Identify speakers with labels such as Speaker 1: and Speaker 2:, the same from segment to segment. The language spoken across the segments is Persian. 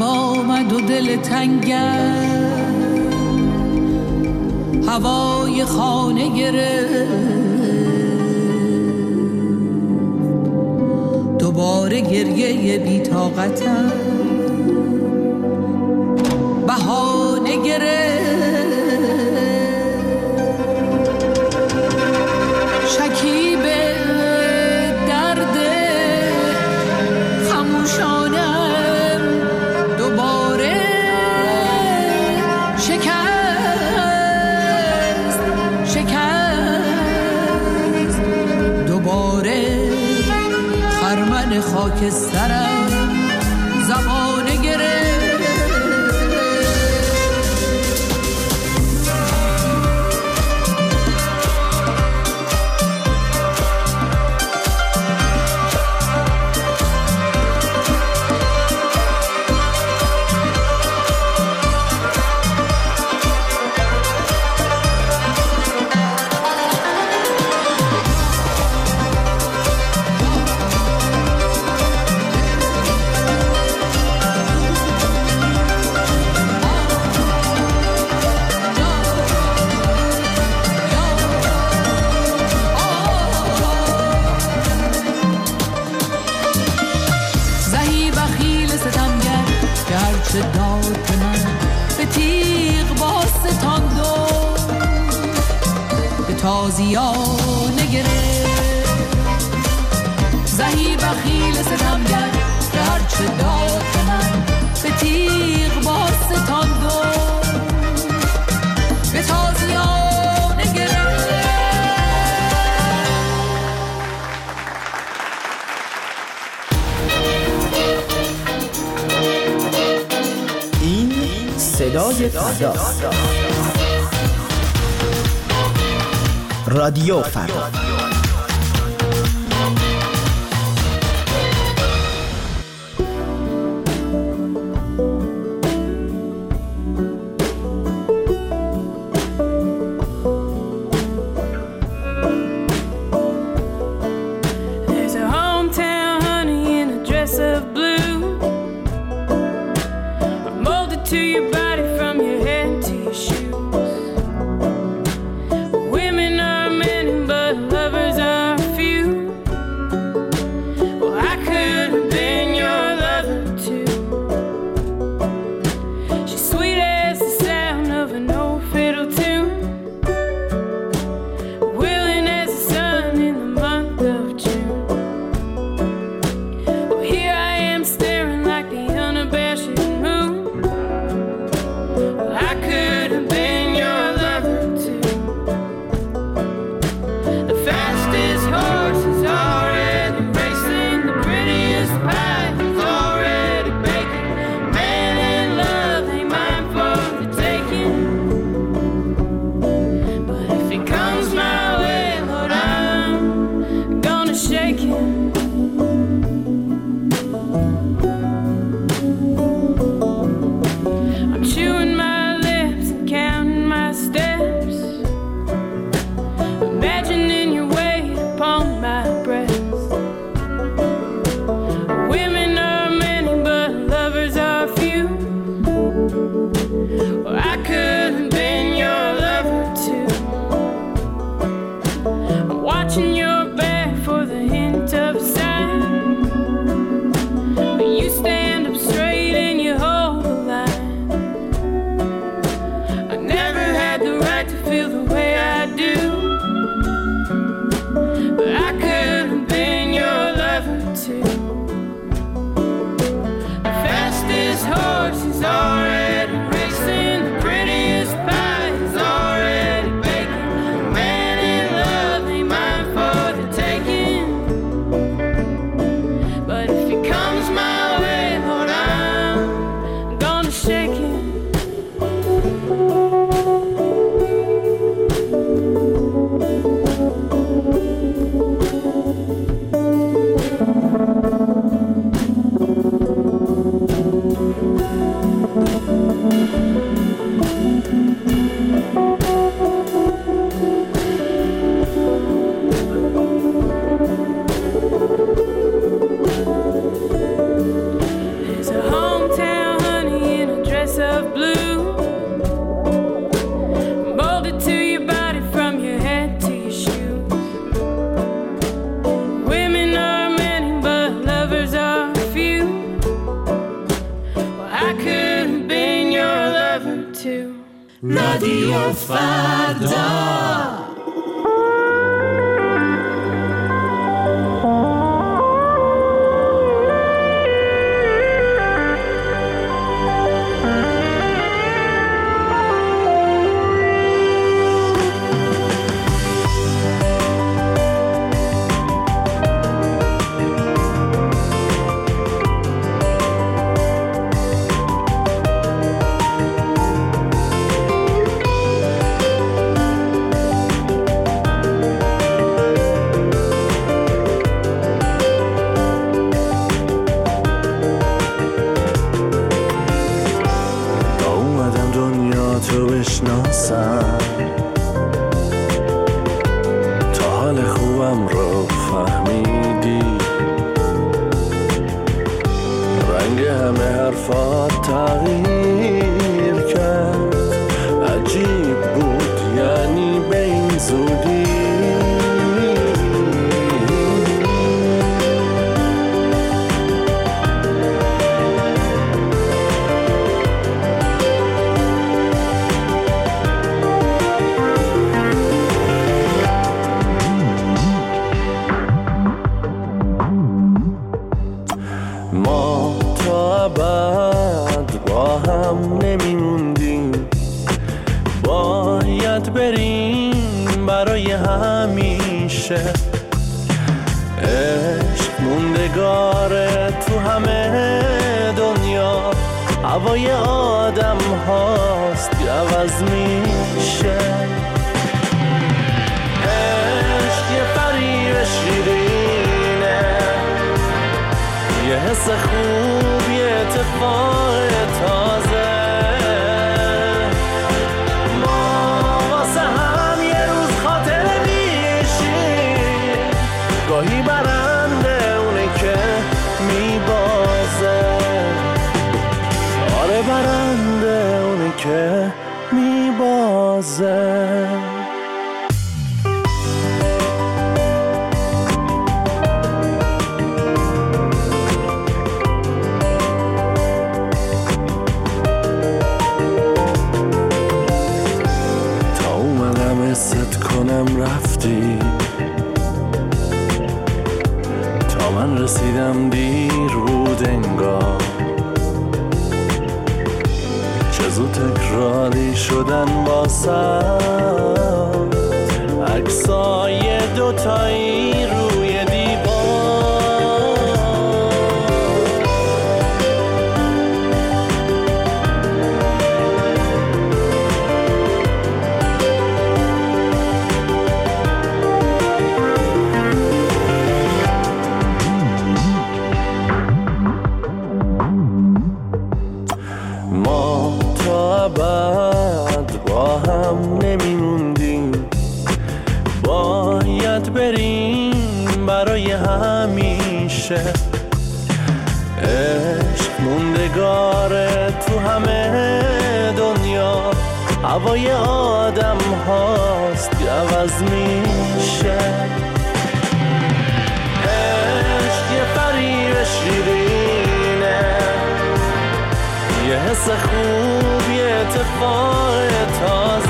Speaker 1: شب آمد و دل تنگر هوای خانه گرفت. دوباره گریه بیتاقتم بهانه گرفت. گرفت. زهی بخیل ستمگر که هرچه داد به من به تیغ با ستاند و به تازیانه گرفت
Speaker 2: این صدای فردا رادیو فردا. feel the of blue. Molded to your body from your head to your shoes. Women are many, but lovers are few. Well, I could have been your lover too.
Speaker 3: Radio Fada. عشق موندگاره تو همه دنیا. هوای آدم هاست عوض میشه. عشق یه فریب شیرینه. یه حس خوب یه اتفاق اومدم حست کنم رفتی. تا من رسیدم دیر بود انگار. زود تکراری شدن با عکسای دوتایی روی هوای آدم هاست عوض میشه. عشق یه فریب شیرینه. یه حس خوب یه اتفاق تازه.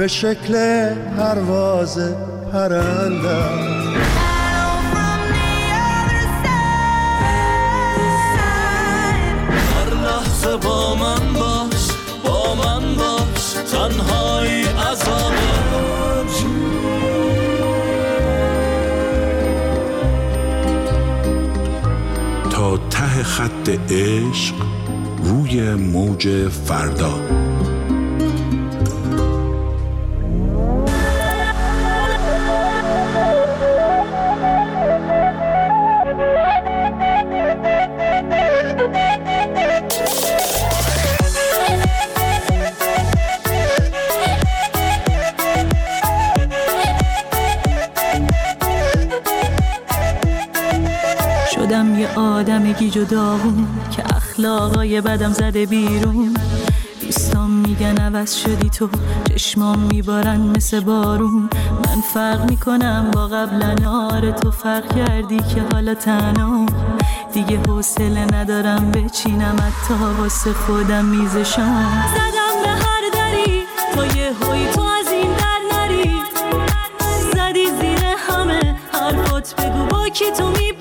Speaker 4: به شکل پرواز پرنده.
Speaker 5: با من باش با من باش تنهایی عذابه
Speaker 6: تا ته خط عشق روی موج فردا.
Speaker 7: آدمگی جداون که اخلاقای بدم زده بیرون. دوستان میگن عوض شدی تو چشمام میبارن مثل بارون. من فرق می‌کنم با قبل آره تو فرق کردی که حالا تنها. دیگه حوصله ندارم بچینم حتی واسه خودم میزشم زدم به هر دری تو یه هوی تو از این در نری. زدی زیر همه حرفات بگو با کی تو میپری.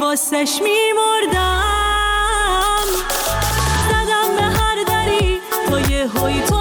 Speaker 7: واسش میمردم. زدم به هر دری تو یه هوی تو